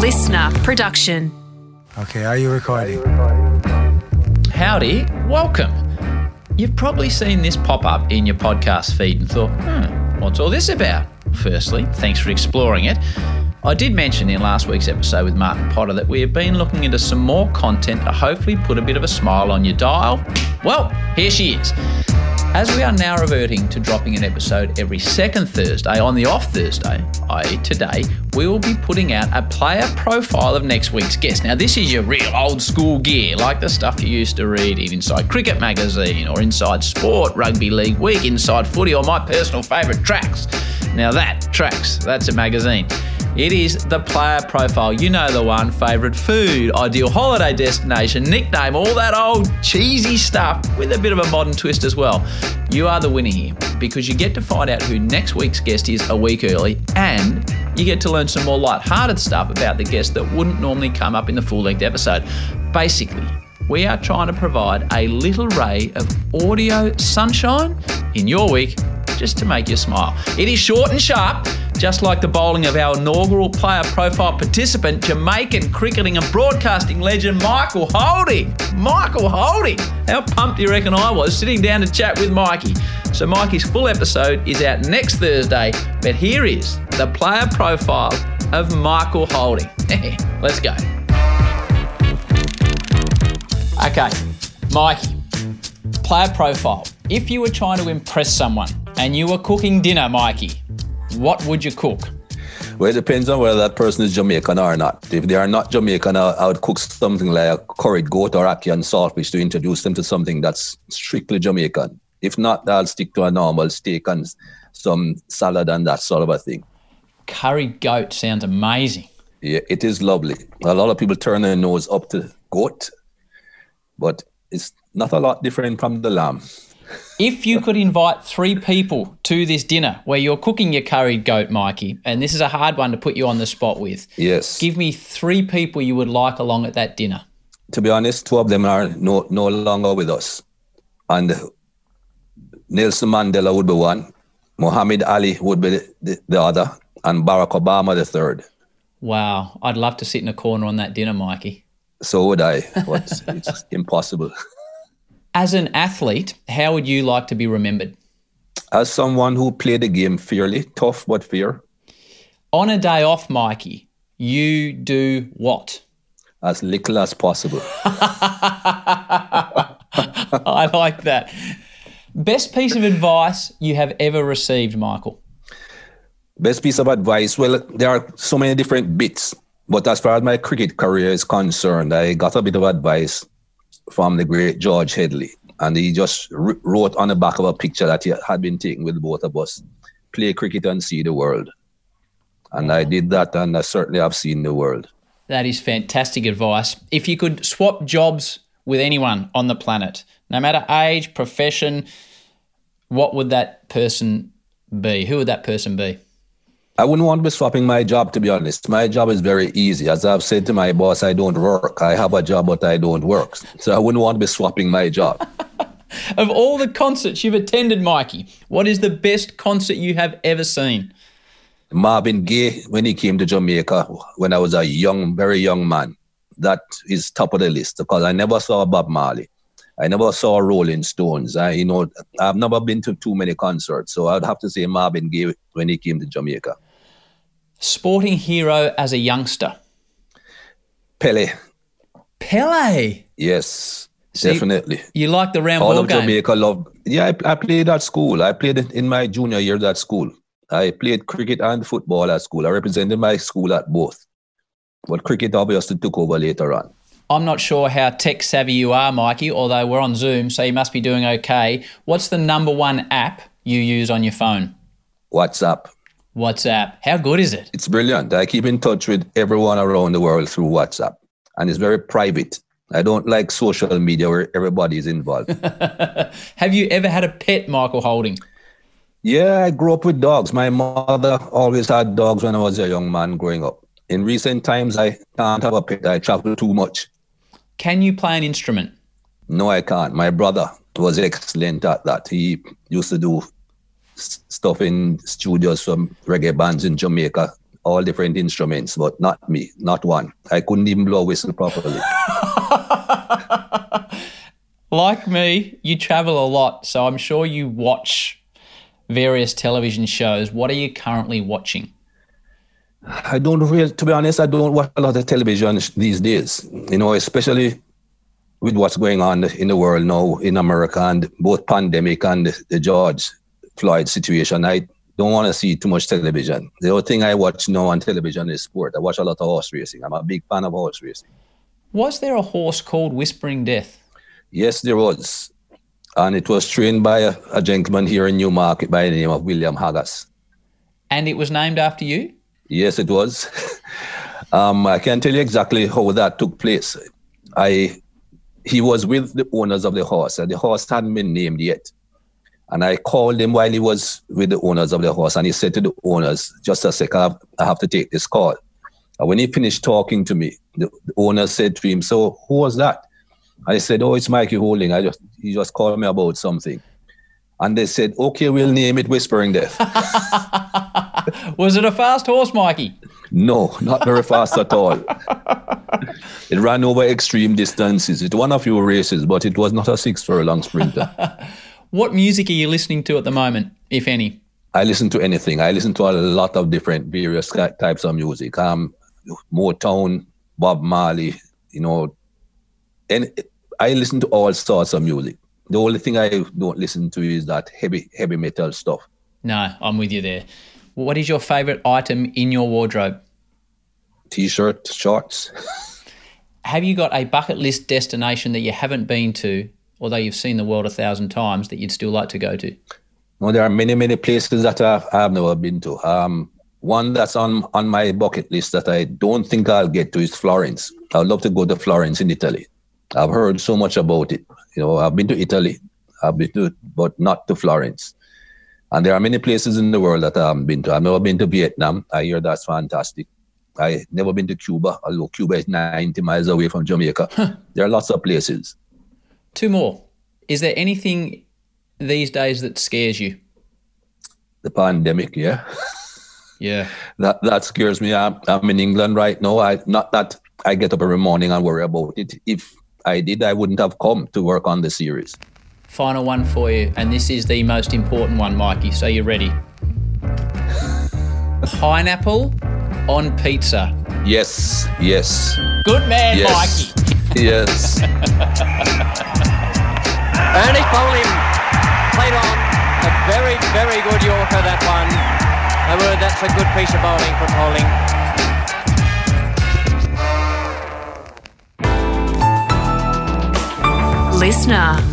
listener production. Okay, are you recording? Howdy, welcome. You've probably seen this pop up in your podcast feed and thought, hmm, what's all this about? Firstly, thanks for exploring it. I did mention in last week's episode with Martin Potter that we have been looking into some more content to hopefully put a bit of a smile on your dial. Well, here she is. As we are now reverting to dropping an episode every second Thursday on the off Thursday, i.e., today, we will be putting out a player profile of next week's guest. Now, this is your real old school gear, like the stuff you used to read in Inside Cricket Magazine or Inside Sport, Rugby League Week, Inside Footy, or my personal favourite tracks. Now, that, tracks, that's a magazine. It is the player profile. You know the one favourite food, ideal holiday destination, nickname, all that old cheesy stuff with a bit of a modern twist as well. You are the winner here because you get to find out who next week's guest is a week early and you get to learn some more light-hearted stuff about the guest that wouldn't normally come up in the full-length episode. Basically, we are trying to provide a little ray of audio sunshine in your week just to make you smile. It is short and sharp, just like the bowling of our inaugural player profile participant, Jamaican cricketing and broadcasting legend Michael Holding. Michael Holding! How pumped do you reckon I was sitting down to chat with Mikey? So, Mikey's full episode is out next Thursday, but here is the player profile of Michael Holding. Let's go. Okay, Mikey, player profile. If you were trying to impress someone and you were cooking dinner, Mikey, what would you cook? Well, it depends on whether that person is Jamaican or not. If they are not Jamaican, I, I would cook something like a curried goat or ackee and saltfish to introduce them to something that's strictly Jamaican. If not, I'll stick to a normal steak and some salad and that sort of a thing. Curried goat sounds amazing. Yeah, it is lovely. A lot of people turn their nose up to goat, but it's not a lot different from the lamb. If you could invite three people to this dinner where you're cooking your curried goat, Mikey, and this is a hard one to put you on the spot with. Yes. Give me three people you would like along at that dinner. To be honest, two of them are no no longer with us. And Nelson Mandela would be one, Muhammad Ali would be the, the other, and Barack Obama the third. Wow. I'd love to sit in a corner on that dinner, Mikey. So would I, but it's impossible. As an athlete, how would you like to be remembered? As someone who played the game fairly, tough but fair, On a day off, Mikey, you do what? as little as possible. I like that. Best piece of advice you have ever received, Michael? Best piece of advice. Well, there are so many different bits, but as far as my cricket career is concerned, I got a bit of advice from the great George Headley, and he just wrote on the back of a picture that he had been taken with both of us: "Play cricket and see the world." And I did that, and I certainly have seen the world. That is fantastic advice. If you could swap jobs with anyone on the planet, no matter age, profession, what would that person be? Who would that person be? I wouldn't want to be swapping my job, to be honest. My job is very easy. As I've said to my boss, I don't work. I have a job, but I don't work. So I wouldn't want to be swapping my job. Of all the concerts you've attended, Mikey, what is the best concert you have ever seen? Marvin Gaye, when he came to Jamaica, when I was a young, very young man, that is top of the list because I never saw Bob Marley. I never saw Rolling Stones. I, you know, I've never been to too many concerts, so I'd have to say Marvin Gaye when he came to Jamaica. Sporting hero as a youngster? Pele, Pele. yes, See, definitely. You like the round All ball of game? Jamaica love. Yeah, I, I played at school. I played in my junior year at school. I played cricket and football at school. I represented my school at both. But cricket obviously took over later on. I'm not sure how tech savvy you are, Mikey, although we're on Zoom, so you must be doing okay. What's the number one app you use on your phone? WhatsApp. WhatsApp. How good is it? It's brilliant. I keep in touch with everyone around the world through WhatsApp. And it's very private. I don't like social media where everybody is involved. Have you ever had a pet, Michael Holding? yeah, I grew up with dogs. My mother always had dogs when I was a young man growing up. In recent times, I can't have a pet. I travel too much. Can you play an instrument? No, I can't. My brother was excellent at that. He used to do s- stuff in studios from reggae bands in Jamaica all different instruments, but not me, not one. I couldn't even blow a whistle properly. like me, you travel a lot, so I'm sure you watch various television shows. What are you currently watching? I don't really, to be honest, I don't watch a lot of television these days. You know, especially with what's going on in the world now in America and both pandemic and the George Floyd situation. I don't want to see too much television. The only thing I watch now on television is sport. I watch a lot of horse racing. I'm a big fan of horse racing. Was there a horse called Whispering Death? Yes, there was. And it was trained by a, a gentleman here in Newmarket by the name of William Haggas. And it was named after you? Yes, it was. um, I can't tell you exactly how that took place. I he was with the owners of the horse, and the horse hadn't been named yet. And I called him while he was with the owners of the horse, and he said to the owners, "Just a second, I have, I have to take this call." And when he finished talking to me, the, the owner said to him, "So who was that?" I said, "Oh, it's Mikey Holding. I just he just called me about something." And they said, "Okay, we'll name it Whispering Death." was it a fast horse, Mikey? No, not very fast at all. It ran over extreme distances. It won a few races, but it was not a six furlong sprinter. what music are you listening to at the moment, if any? I listen to anything. I listen to a lot of different various types of music. Um, Motown, Bob Marley, you know, and I listen to all sorts of music. The only thing I don't listen to is that heavy, heavy metal stuff. No, I'm with you there. What is your favorite item in your wardrobe? T-shirt, shorts. Have you got a bucket list destination that you haven't been to, although you've seen the world a thousand times, that you'd still like to go to? Well, there are many, many places that I've, I've never been to. Um, one that's on, on my bucket list that I don't think I'll get to is Florence. I'd love to go to Florence in Italy. I've heard so much about it. You know, I've been to Italy, I've been to, but not to Florence. And there are many places in the world that I haven't been to. I've never been to Vietnam. I hear that's fantastic. I never been to Cuba, although Cuba is 90 miles away from Jamaica. there are lots of places. Two more. Is there anything these days that scares you? The pandemic, yeah. Yeah. that that scares me. I'm, I'm in England right now. I not that I get up every morning and worry about it. If I did, I wouldn't have come to work on the series. Final one for you, and this is the most important one, Mikey. So you're ready. Pineapple on pizza. Yes, yes. Good man, yes. Mikey. yes. Ernie Foley played on a very, very good Yorker that one. I word that's a good piece of bowling for Holding. Listener.